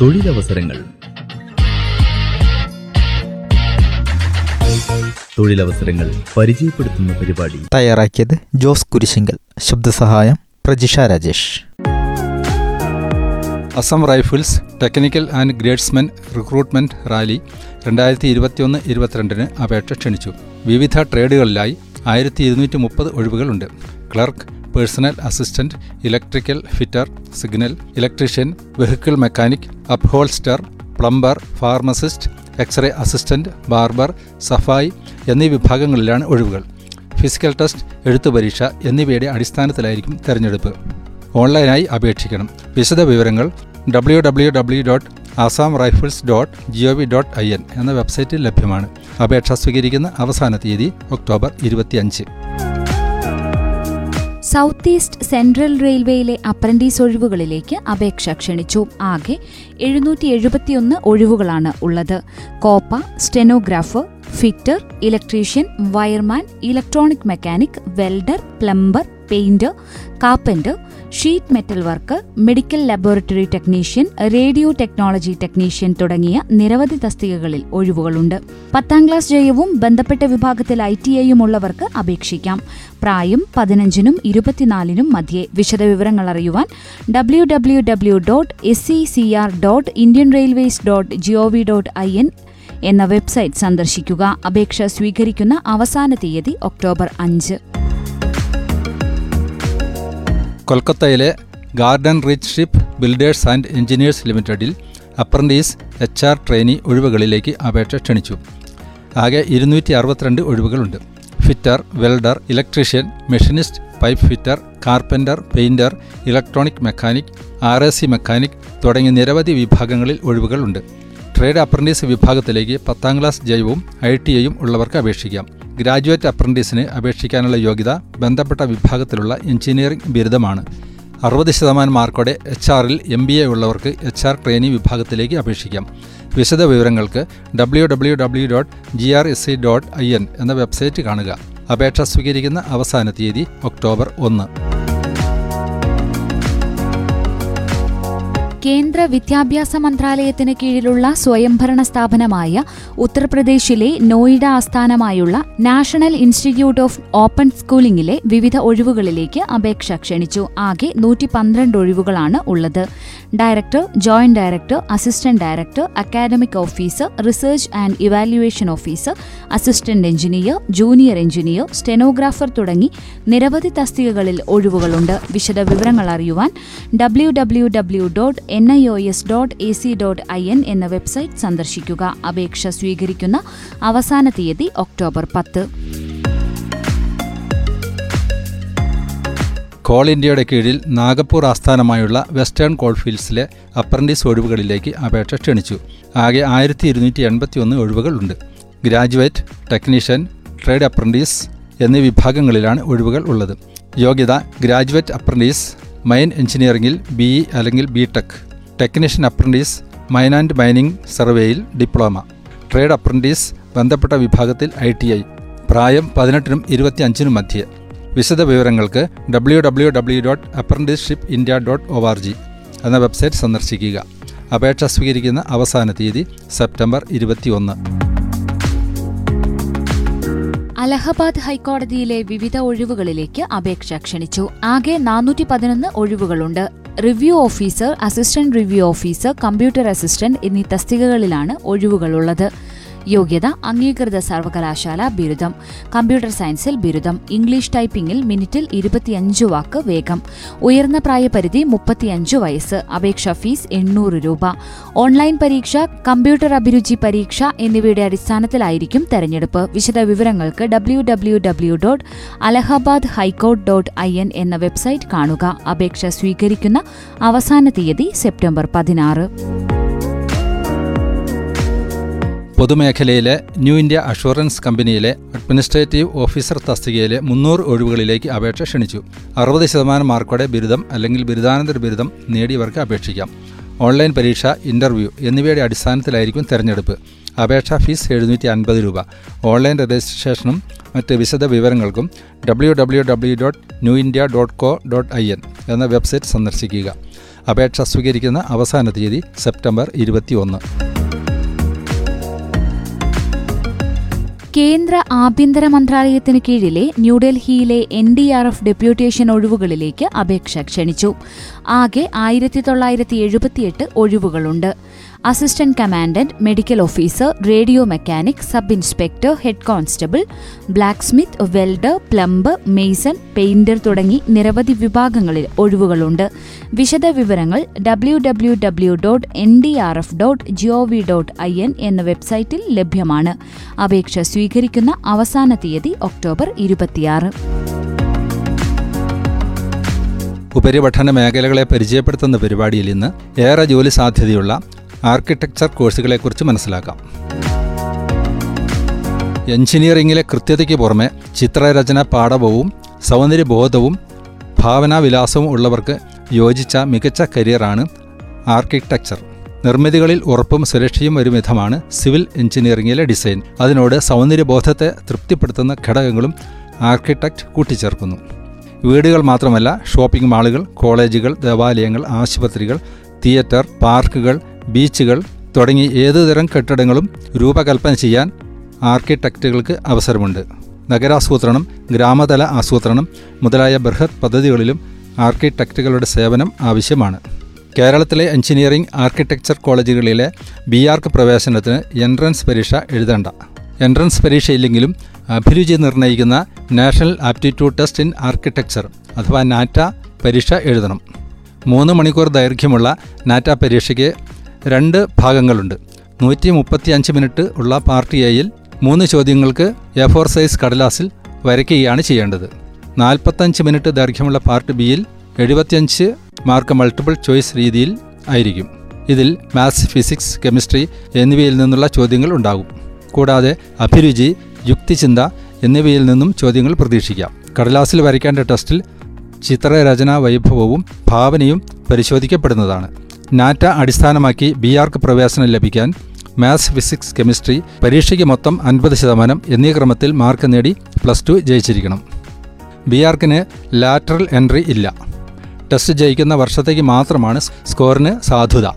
തൊഴിലവസരങ്ങൾ. തൊഴിലവസരങ്ങൾ പരിചയപ്പെടുത്തുന്ന പരിപാടി. തയ്യാറാക്കിയത് Jose Kurisinkal. ശബ്ദസഹായം Prajisha Rajesh. Assam Rifles technical and tradesmen recruitment rally രണ്ടായിരത്തി ഇരുപത്തിയൊന്ന് ഇരുപത്തിരണ്ടിന് അപേക്ഷ ക്ഷണിച്ചു. വിവിധ ട്രേഡുകളിലായി ആയിരത്തി ഇരുന്നൂറ്റി മുപ്പത് ഒഴിവുകളുണ്ട്. Clerk personal assistant electrical fitter signal electrician vehicle mechanic upholsterer plumber pharmacist X ray assistant barber സഫായി എന്നീ വിഭാഗങ്ങളിലാണ് ഒഴിവുകൾ. ഫിസിക്കൽ ടെസ്റ്റ് എഴുത്തു പരീക്ഷ എന്നിവയുടെ അടിസ്ഥാനത്തിലായിരിക്കും തെരഞ്ഞെടുപ്പ്. ഓൺലൈനായി അപേക്ഷിക്കണം. വിശദ വിവരങ്ങൾ W W W dot Assam Rifles dot G O V dot I N എന്ന വെബ്സൈറ്റിൽ ലഭ്യമാണ്. അപേക്ഷ സ്വീകരിക്കുന്ന അവസാന തീയതി ഒക്ടോബർ ഇരുപത്തിയഞ്ച്. സൗത്ത് ഈസ്റ്റ് സെൻട്രൽ റെയിൽവേയിലെ അപ്രന്റീസ് ഒഴിവുകളിലേക്ക് അപേക്ഷ ക്ഷണിച്ചു. ആകെ എഴുന്നൂറ്റി എഴുപത്തിയൊന്ന് ഒഴിവുകളാണ് ഉള്ളത്. COPA stenographer fitter electrician wireman electronic mechanic welder plumber painter carpenter sheet metal work medical laboratory technician radio technology technician തുടങ്ങിയ നിരവധി തസ്തികകളിൽ ഒഴിവുകളുണ്ട്. പത്താം ക്ലാസ് ജയവും ബന്ധപ്പെട്ട വിഭാഗത്തിൽ ഐ ടി ഐയും ഉള്ളവർക്ക് അപേക്ഷിക്കാം. പ്രായം പതിനഞ്ചിനും ഇരുപത്തിനാലിനും മധ്യേ. വിശദവിവരങ്ങൾ അറിയുവാൻ W W W dot S C C R dot Indian Railways dot G O V dot I N എന്ന വെബ്സൈറ്റ് സന്ദർശിക്കുക. അപേക്ഷ സ്വീകരിക്കുന്ന അവസാന തീയതി ഒക്ടോബർ അഞ്ച്. കൊൽക്കത്തയിലെ Garden Reach Ship Builders and Engineers ലിമിറ്റഡിൽ അപ്രന്റീസ് എച്ച് ആർ ട്രെയിനി ഒഴിവുകളിലേക്ക് അപേക്ഷ ക്ഷണിച്ചു. ആകെ ഇരുന്നൂറ്റി അറുപത്തിരണ്ട് ഒഴിവുകളുണ്ട്. Fitter welder electrician machinist pipe fitter carpenter painter electronic mechanic R S C mechanic തുടങ്ങി നിരവധി വിഭാഗങ്ങളിൽ ഒഴിവുകളുണ്ട്. ട്രേഡ് അപ്രന്റീസ് വിഭാഗത്തിലേക്ക് പത്താം ക്ലാസ് ജയവും ഐ ടി ഐയും ഉള്ളവർക്ക് അപേക്ഷിക്കാം. ഗ്രാജുവേറ്റ് അപ്രന്റീസിന് അപേക്ഷിക്കാനുള്ള യോഗ്യത ബന്ധപ്പെട്ട വിഭാഗത്തിലുള്ള എഞ്ചിനീയറിംഗ് ബിരുദമാണ്. അറുപത് ശതമാനം മാർക്കോടെ എച്ച് ആറിൽ എം ബി എ ഉള്ളവർക്ക് എച്ച് ആർ ട്രെയിനി വിഭാഗത്തിലേക്ക് അപേക്ഷിക്കാം. വിശദ വിവരങ്ങൾക്ക് W W W dot G R S C dot I N എന്ന വെബ്സൈറ്റ് കാണുക. അപേക്ഷ സ്വീകരിക്കുന്ന അവസാന തീയതി ഒക്ടോബർ ഒന്ന്. കേന്ദ്ര വിദ്യാഭ്യാസ മന്ത്രാലയത്തിന് കീഴിലുള്ള സ്വയംഭരണ സ്ഥാപനമായ ഉത്തർപ്രദേശിലെ നോയിഡ ആസ്ഥാനമായുള്ള നാഷണൽ ഇൻസ്റ്റിറ്റ്യൂട്ട് ഓഫ് ഓപ്പൺ സ്കൂളിംഗിലെ വിവിധ ഒഴിവുകളിലേക്ക് അപേക്ഷ ക്ഷണിച്ചു. ആകെ നൂറ്റി പന്ത്രണ്ട് ഒഴിവുകളാണ് ഉള്ളത്. Director joint director assistant director academic officer research and evaluation officer assistant engineer junior engineer stenographer തുടങ്ങി നിരവധി തസ്തികകളിൽ ഒഴിവുകളുണ്ട്. വിശദവിവരങ്ങൾ അറിയുവാൻ W W W dot N I O S dot A C dot I N എന്ന വെബ്സൈറ്റ് സന്ദർശിക്കുക. അപേക്ഷ സ്വീകരിക്കുന്ന അവസാന തീയതി ഒക്ടോബർ പത്ത്. കോൾ ഇന്ത്യയുടെ കീഴിൽ നാഗപ്പൂർ ആസ്ഥാനമായുള്ള വെസ്റ്റേൺ കോൾഫീൽഡ്സിലെ അപ്രന്റീസ് ഒഴിവുകളിലേക്ക് അപേക്ഷ ക്ഷണിച്ചു. ആകെ ആയിരത്തി ഇരുന്നൂറ്റി എൺപത്തി ഒന്ന് ഒഴിവുകളുണ്ട് ഗ്രാജുവേറ്റ് ടെക്നീഷ്യൻ ട്രേഡ് അപ്രന്റീസ് എന്നീ വിഭാഗങ്ങളിലാണ് ഒഴിവുകൾ ഉള്ളത്. യോഗ്യത ഗ്രാജുവേറ്റ് അപ്രന്റീസ് മൈൻ എഞ്ചിനീയറിംഗിൽ ബി ഇ അല്ലെങ്കിൽ B tech technician apprentice mine and mining സർവേയിൽ ഡിപ്ലോമ ട്രേഡ് അപ്രന്റീസ് ബന്ധപ്പെട്ട വിഭാഗത്തിൽ ഐ ടി ഐ പ്രായം പതിനെട്ടിനും ഇരുപത്തി അഞ്ചിനും മധ്യേ. വിശദ വിവരങ്ങൾക്ക് W W W dot apprenticeship India dot O R G എന്ന വെബ്സൈറ്റ് സന്ദർശിക്കുക. അപേക്ഷ സ്വീകരിക്കുന്ന അവസാന തീയതി സെപ്റ്റംബർ ഇരുപത്തിയൊന്ന്. അലഹബാദ് ഹൈക്കോടതിയിലെ വിവിധ ഒഴിവുകളിലേക്ക് അപേക്ഷ ക്ഷണിച്ചു. ആകെ നാനൂറ്റി പതിനൊന്ന് ഒഴിവുകളുണ്ട്. Review officer assistant review officer computer assistant എന്നീ തസ്തികകളിലാണ് ഒഴിവുകളുള്ളത്. യോഗ്യത അംഗീകൃത സർവകലാശാല ബിരുദം. കമ്പ്യൂട്ടർ സയൻസിൽ ബിരുദം. ഇംഗ്ലീഷ് ടൈപ്പിംഗിൽ മിനിറ്റിൽ ഇരുപത്തിയഞ്ച് വാക്ക് വേഗം. ഉയർന്ന പ്രായപരിധി മുപ്പത്തിയഞ്ച് വയസ്സ്. അപേക്ഷാ ഫീസ് എണ്ണൂറ് രൂപ. ഓൺലൈൻ പരീക്ഷ കമ്പ്യൂട്ടർ അഭിരുചി പരീക്ഷ എന്നിവയുടെ അടിസ്ഥാനത്തിലായിരിക്കും തെരഞ്ഞെടുപ്പ്. വിശദവിവരങ്ങൾക്ക് W W W dot Allahabad high court dot I N എന്ന വെബ്സൈറ്റ് കാണുക. അപേക്ഷ സ്വീകരിക്കുന്ന അവസാന തീയതി സെപ്റ്റംബർ പതിനാറ്. പൊതുമേഖലയിലെ ന്യൂ ഇന്ത്യ അഷുറൻസ് കമ്പനിയിലെ അഡ്മിനിസ്ട്രേറ്റീവ് ഓഫീസർ തസ്തികയിലെ മുന്നൂറ് ഒഴിവുകളിലേക്ക് അപേക്ഷ ക്ഷണിച്ചു. അറുപത് ശതമാനം മാർക്കോടെ ബിരുദം അല്ലെങ്കിൽ ബിരുദാനന്തര ബിരുദം നേടിയവർക്ക് അപേക്ഷിക്കാം. ഓൺലൈൻ പരീക്ഷ ഇന്റർവ്യൂ എന്നിവയുടെ അടിസ്ഥാനത്തിലായിരിക്കും തെരഞ്ഞെടുപ്പ്. അപേക്ഷാ ഫീസ് എഴുന്നൂറ്റി അൻപത് രൂപ. ഓൺലൈൻ രജിസ്ട്രേഷനും മറ്റ് വിശദ വിവരങ്ങൾക്കും W W W dot new India dot co dot I N എന്ന വെബ്സൈറ്റ് സന്ദർശിക്കുക. അപേക്ഷ സ്വീകരിക്കുന്ന അവസാന തീയതി സെപ്റ്റംബർ ഇരുപത്തി കേന്ദ്ര ആഭ്യന്തര മന്ത്രാലയത്തിന് കീഴിലെ ന്യൂഡൽഹിയിലെ N D R F deputation ഒഴിവുകളിലേക്ക് അപേക്ഷ ക്ഷണിച്ചു. ആകെ ആയിരത്തി തൊള്ളായിരത്തി എഴുപത്തിയെട്ട് ഒഴിവുകളുണ്ട്. Assistant commandant medical officer radio mechanic sub inspector head constable blacksmith welder plumber mason painter തുടങ്ങി നിരവധി വിഭാഗങ്ങളിൽ ഒഴിവുകളുണ്ട്. വിശദ വിവരങ്ങൾ W W W dot N D R F dot G O V dot I N എന്ന വെബ്സൈറ്റിൽ ലഭ്യമാണ്. അപേക്ഷ സ്വീകരിക്കുന്ന അവസാന തീയതി ഒക്ടോബർ ഇരുപത്തിയാറ്. ഉപരിപഠന മേഖലകളെ പരിചയപ്പെടുത്തുന്ന പരിപാടിയിൽ ഇന്ന് ഏറെ ജോലി സാധ്യതയുള്ള ആർക്കിടെക്ചർ കോഴ്സുകളെക്കുറിച്ച് മനസ്സിലാക്കാം. എഞ്ചിനീയറിംഗിലെ കൃത്യതയ്ക്ക് പുറമെ ചിത്രരചന പാഠവും സൗന്ദര്യബോധവും ഭാവനാവിലാസവും ഉള്ളവർക്ക് യോജിച്ച മികച്ച കരിയറാണ് ആർക്കിടെക്ചർ. നിർമ്മിതികളിൽ ഉറപ്പും സുരക്ഷയും ഒരു വിധമാണ് സിവിൽ എഞ്ചിനീയറിംഗിലെ ഡിസൈൻ. അതിനോട് സൗന്ദര്യബോധത്തെ തൃപ്തിപ്പെടുത്തുന്ന ഘടകങ്ങളും ആർക്കിടെക്റ്റ് കൂട്ടിച്ചേർക്കുന്നു. വീടുകൾ മാത്രമല്ല ഷോപ്പിംഗ് മാളുകൾ കോളേജുകൾ ദേവാലയങ്ങൾ ആശുപത്രികൾ തിയേറ്റർ പാർക്കുകൾ ബീച്ചുകൾ തുടങ്ങി ഏതുതരം കെട്ടിടങ്ങളും രൂപകൽപ്പന ചെയ്യാൻ ആർക്കിടെക്റ്റുകൾക്ക് അവസരമുണ്ട്. നഗരാസൂത്രണം ഗ്രാമതല ആസൂത്രണം മുതലായ ബൃഹത് പദ്ധതികളിലും ആർക്കിടെക്റ്റുകളുടെ സേവനം ആവശ്യമാണ്. കേരളത്തിലെ എഞ്ചിനീയറിംഗ് ആർക്കിടെക്ചർ കോളേജുകളിലെ ബി ആർക്ക് പ്രവേശനത്തിന് എൻട്രൻസ് പരീക്ഷ എഴുതേണ്ട. എൻട്രൻസ് പരീക്ഷയില്ലെങ്കിലും അഭിരുചി നിർണയിക്കുന്ന national aptitude test in architecture അഥവാ നാറ്റ പരീക്ഷ എഴുതണം. മൂന്ന് മണിക്കൂർ ദൈർഘ്യമുള്ള നാറ്റ പരീക്ഷയ്ക്ക് രണ്ട് ഭാഗങ്ങളുണ്ട്. നൂറ്റി മുപ്പത്തി അഞ്ച് മിനിറ്റ് ഉള്ള പാർട്ടി എയിൽ മൂന്ന് ചോദ്യങ്ങൾക്ക് എ ഫോർ സൈസ് കടലാസിൽ വരയ്ക്കുകയാണ് ചെയ്യേണ്ടത്. നാൽപ്പത്തഞ്ച് മിനിറ്റ് ദൈർഘ്യമുള്ള പാർട്ട് ബിയിൽ എഴുപത്തിയഞ്ച് മാർക്ക് മൾട്ടിപ്പിൾ ചോയ്സ് രീതിയിൽ ആയിരിക്കും. ഇതിൽ മാത്സ് ഫിസിക്സ് കെമിസ്ട്രി എന്നിവയിൽ നിന്നുള്ള ചോദ്യങ്ങൾ ഉണ്ടാകും. കൂടാതെ അഭിരുചി യുക്തിചിന്ത എന്നിവയിൽ നിന്നും ചോദ്യങ്ങൾ പ്രതീക്ഷിക്കാം. കടലാസിൽ വരയ്ക്കേണ്ട ടെസ്റ്റിൽ ചിത്രരചനാ വൈഭവവും ഭാവനയും പരിശോധിക്കപ്പെടുന്നതാണ്. നാറ്റ അടിസ്ഥാനമാക്കി ബി ആർക്ക് പ്രവേശനം ലഭിക്കാൻ മാത്സ് ഫിസിക്സ് കെമിസ്ട്രി പരീക്ഷയ്ക്ക് മൊത്തം അൻപത് ശതമാനം എന്നീ ക്രമത്തിൽ മാർക്ക് നേടി പ്ലസ് ടു ജയിച്ചിരിക്കണം. ബി ആർക്കിന് ലാറ്ററൽ എൻട്രി ഇല്ല. ടെസ്റ്റ് ജയിക്കുന്ന വർഷത്തേക്ക് മാത്രമാണ് സ്കോറിന് സാധുത.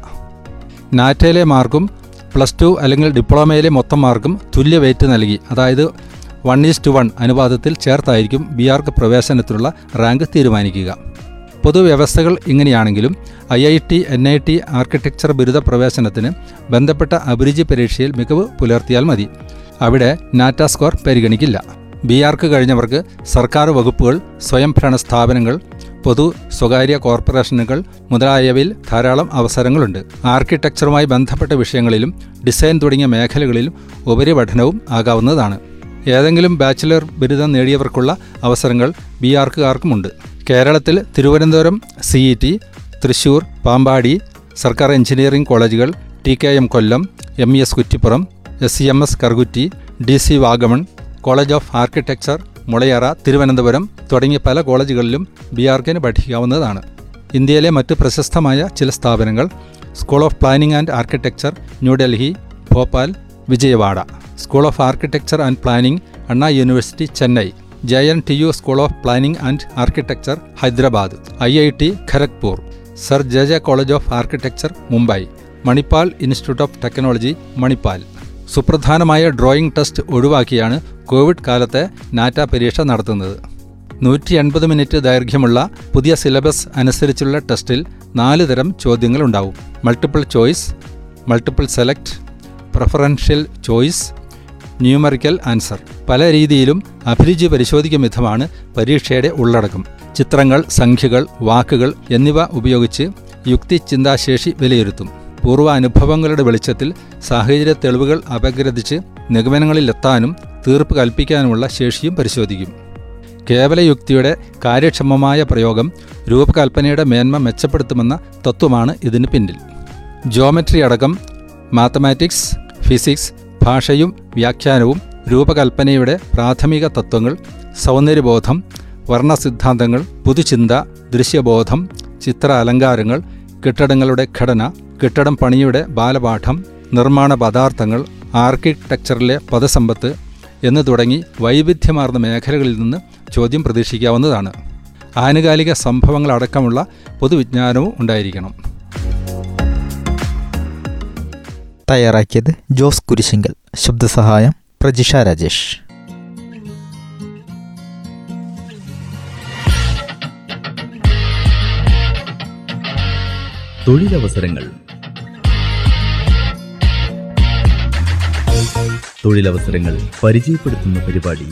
നാറ്റയിലെ മാർക്കും പ്ലസ് ടു അല്ലെങ്കിൽ ഡിപ്ലോമയിലെ മൊത്തം മാർക്കും തുല്യ വെയിറ്റ് നൽകി. അതായത് വൺ ഈസ് ടു വൺ അനുപാതത്തിൽ ചേർത്തായിരിക്കും ബി ആർക്ക് പ്രവേശനത്തിനുള്ള റാങ്ക് തീരുമാനിക്കുക. പൊതുവ്യവസ്ഥകൾ ഇങ്ങനെയാണെങ്കിലും I I T N I T architecture ബിരുദ പ്രവേശനത്തിന് ബന്ധപ്പെട്ട അഭിരുചി പരീക്ഷയിൽ മികവ് പുലർത്തിയാൽ മതി. അവിടെ നാറ്റ സ്കോർ പരിഗണിക്കില്ല. ബി ആർക്ക് കഴിഞ്ഞവർക്ക് സർക്കാർ വകുപ്പുകൾ സ്വയംഭരണ സ്ഥാപനങ്ങൾ പൊതു സ്വകാര്യ കോർപ്പറേഷനുകൾ മുതലായവയിൽ ധാരാളം അവസരങ്ങളുണ്ട്. ആർക്കിടെക്ചറുമായി ബന്ധപ്പെട്ട വിഷയങ്ങളിലും ഡിസൈൻ തുടങ്ങിയ മേഖലകളിലും ഉപരിപഠനവും ആകാവുന്നതാണ്. ഏതെങ്കിലും ബാച്ചിലർ ബിരുദം നേടിയവർക്കുള്ള അവസരങ്ങൾ ബി ആർക്കുകാർക്കുമുണ്ട്. കേരളത്തിൽ Thiruvananthapuram C E T Thrissur Pampady സർക്കാർ എഞ്ചിനീയറിംഗ് കോളേജുകൾ T K M Kollam M E S Kuttippuram S C M S Karukutty D C Vagamon college of architecture Mulayara Thiruvananthapuram തുടങ്ങിയ പല കോളേജുകളിലും ബി ആർക്കിന് പഠിക്കാവുന്നതാണ്. ഇന്ത്യയിലെ മറ്റ് പ്രശസ്തമായ ചില സ്ഥാപനങ്ങൾ school of planning and architecture New Delhi Bhopal Vijayawada. School of architecture and planning Anna university Chennai. J N T U school of planning and architecture Hyderabad. I I T Kharagpur. Sir J J college of architecture Mumbai. Manipal institute of technology Manipal. സുപ്രധാനമായ drawing test ഒഴിവാക്കിയാണ് Covid കാലത്തെ നാറ്റ പരീക്ഷ നടത്തുന്നത്. നൂറ്റി എൺപത് minute ദൈർഘ്യമുള്ള പുതിയ syllabus അനുസരിച്ചുള്ള ടെസ്റ്റിൽ നാല് തരം ചോദ്യങ്ങളുണ്ടാവും multiple choice multiple select preferential choice numerical answer. പല രീതിയിലും അഭിരുചി പരിശോധിക്കും വിധമാണ് പരീക്ഷയുടെ ഉള്ളടക്കം. ചിത്രങ്ങൾ സംഖ്യകൾ വാക്കുകൾ എന്നിവ ഉപയോഗിച്ച് യുക്തി ചിന്താശേഷി വിലയിരുത്തും. പൂർവ അനുഭവങ്ങളുടെ വെളിച്ചത്തിൽ സാഹചര്യ തെളിവുകൾ അപഗ്രഥിച്ച് നിഗമനങ്ങളിലെത്താനും തീർപ്പ് കൽപ്പിക്കാനുമുള്ള ശേഷിയും പരിശോധിക്കും. കേവല യുക്തിയുടെ കാര്യക്ഷമമായ പ്രയോഗം രൂപകൽപ്പനയുടെ മേന്മ മെച്ചപ്പെടുത്തുമെന്ന തത്വമാണ് ഇതിന് പിന്നിൽ. ജോമെട്രി അടക്കം മാത്തമാറ്റിക്സ് ഫിസിക്സ് ഭാഷയും വ്യാഖ്യാനവും രൂപകൽപ്പനയുടെ പ്രാഥമിക തത്വങ്ങൾ സൗന്ദര്യബോധം വർണസിദ്ധാന്തങ്ങൾ പുതുചിന്ത ദൃശ്യബോധം ചിത്ര അലങ്കാരങ്ങൾ കെട്ടിടങ്ങളുടെ ഘടന കെട്ടിടം പണിയുടെ ബാലപാഠം നിർമ്മാണ പദാർത്ഥങ്ങൾ ആർക്കിടെക്ചറിലെ പദസമ്പത്ത് എന്ന് തുടങ്ങി വൈവിധ്യമാർന്ന മേഖലകളിൽ നിന്ന് ചോദ്യം പ്രതീക്ഷിക്കാവുന്നതാണ്. ആനുകാലിക സംഭവങ്ങളടക്കമുള്ള പൊതുവിജ്ഞാനവും ഉണ്ടായിരിക്കണം. തയ്യാറാക്കിയത് ജോസ് കുരിശിങ്കൽ. ശബ്ദസഹായം പ്രജിഷ രാജേഷ്. തൊഴിലവസരങ്ങൾ. തൊഴിലവസരങ്ങൾ പരിചയപ്പെടുത്തുന്ന പരിപാടി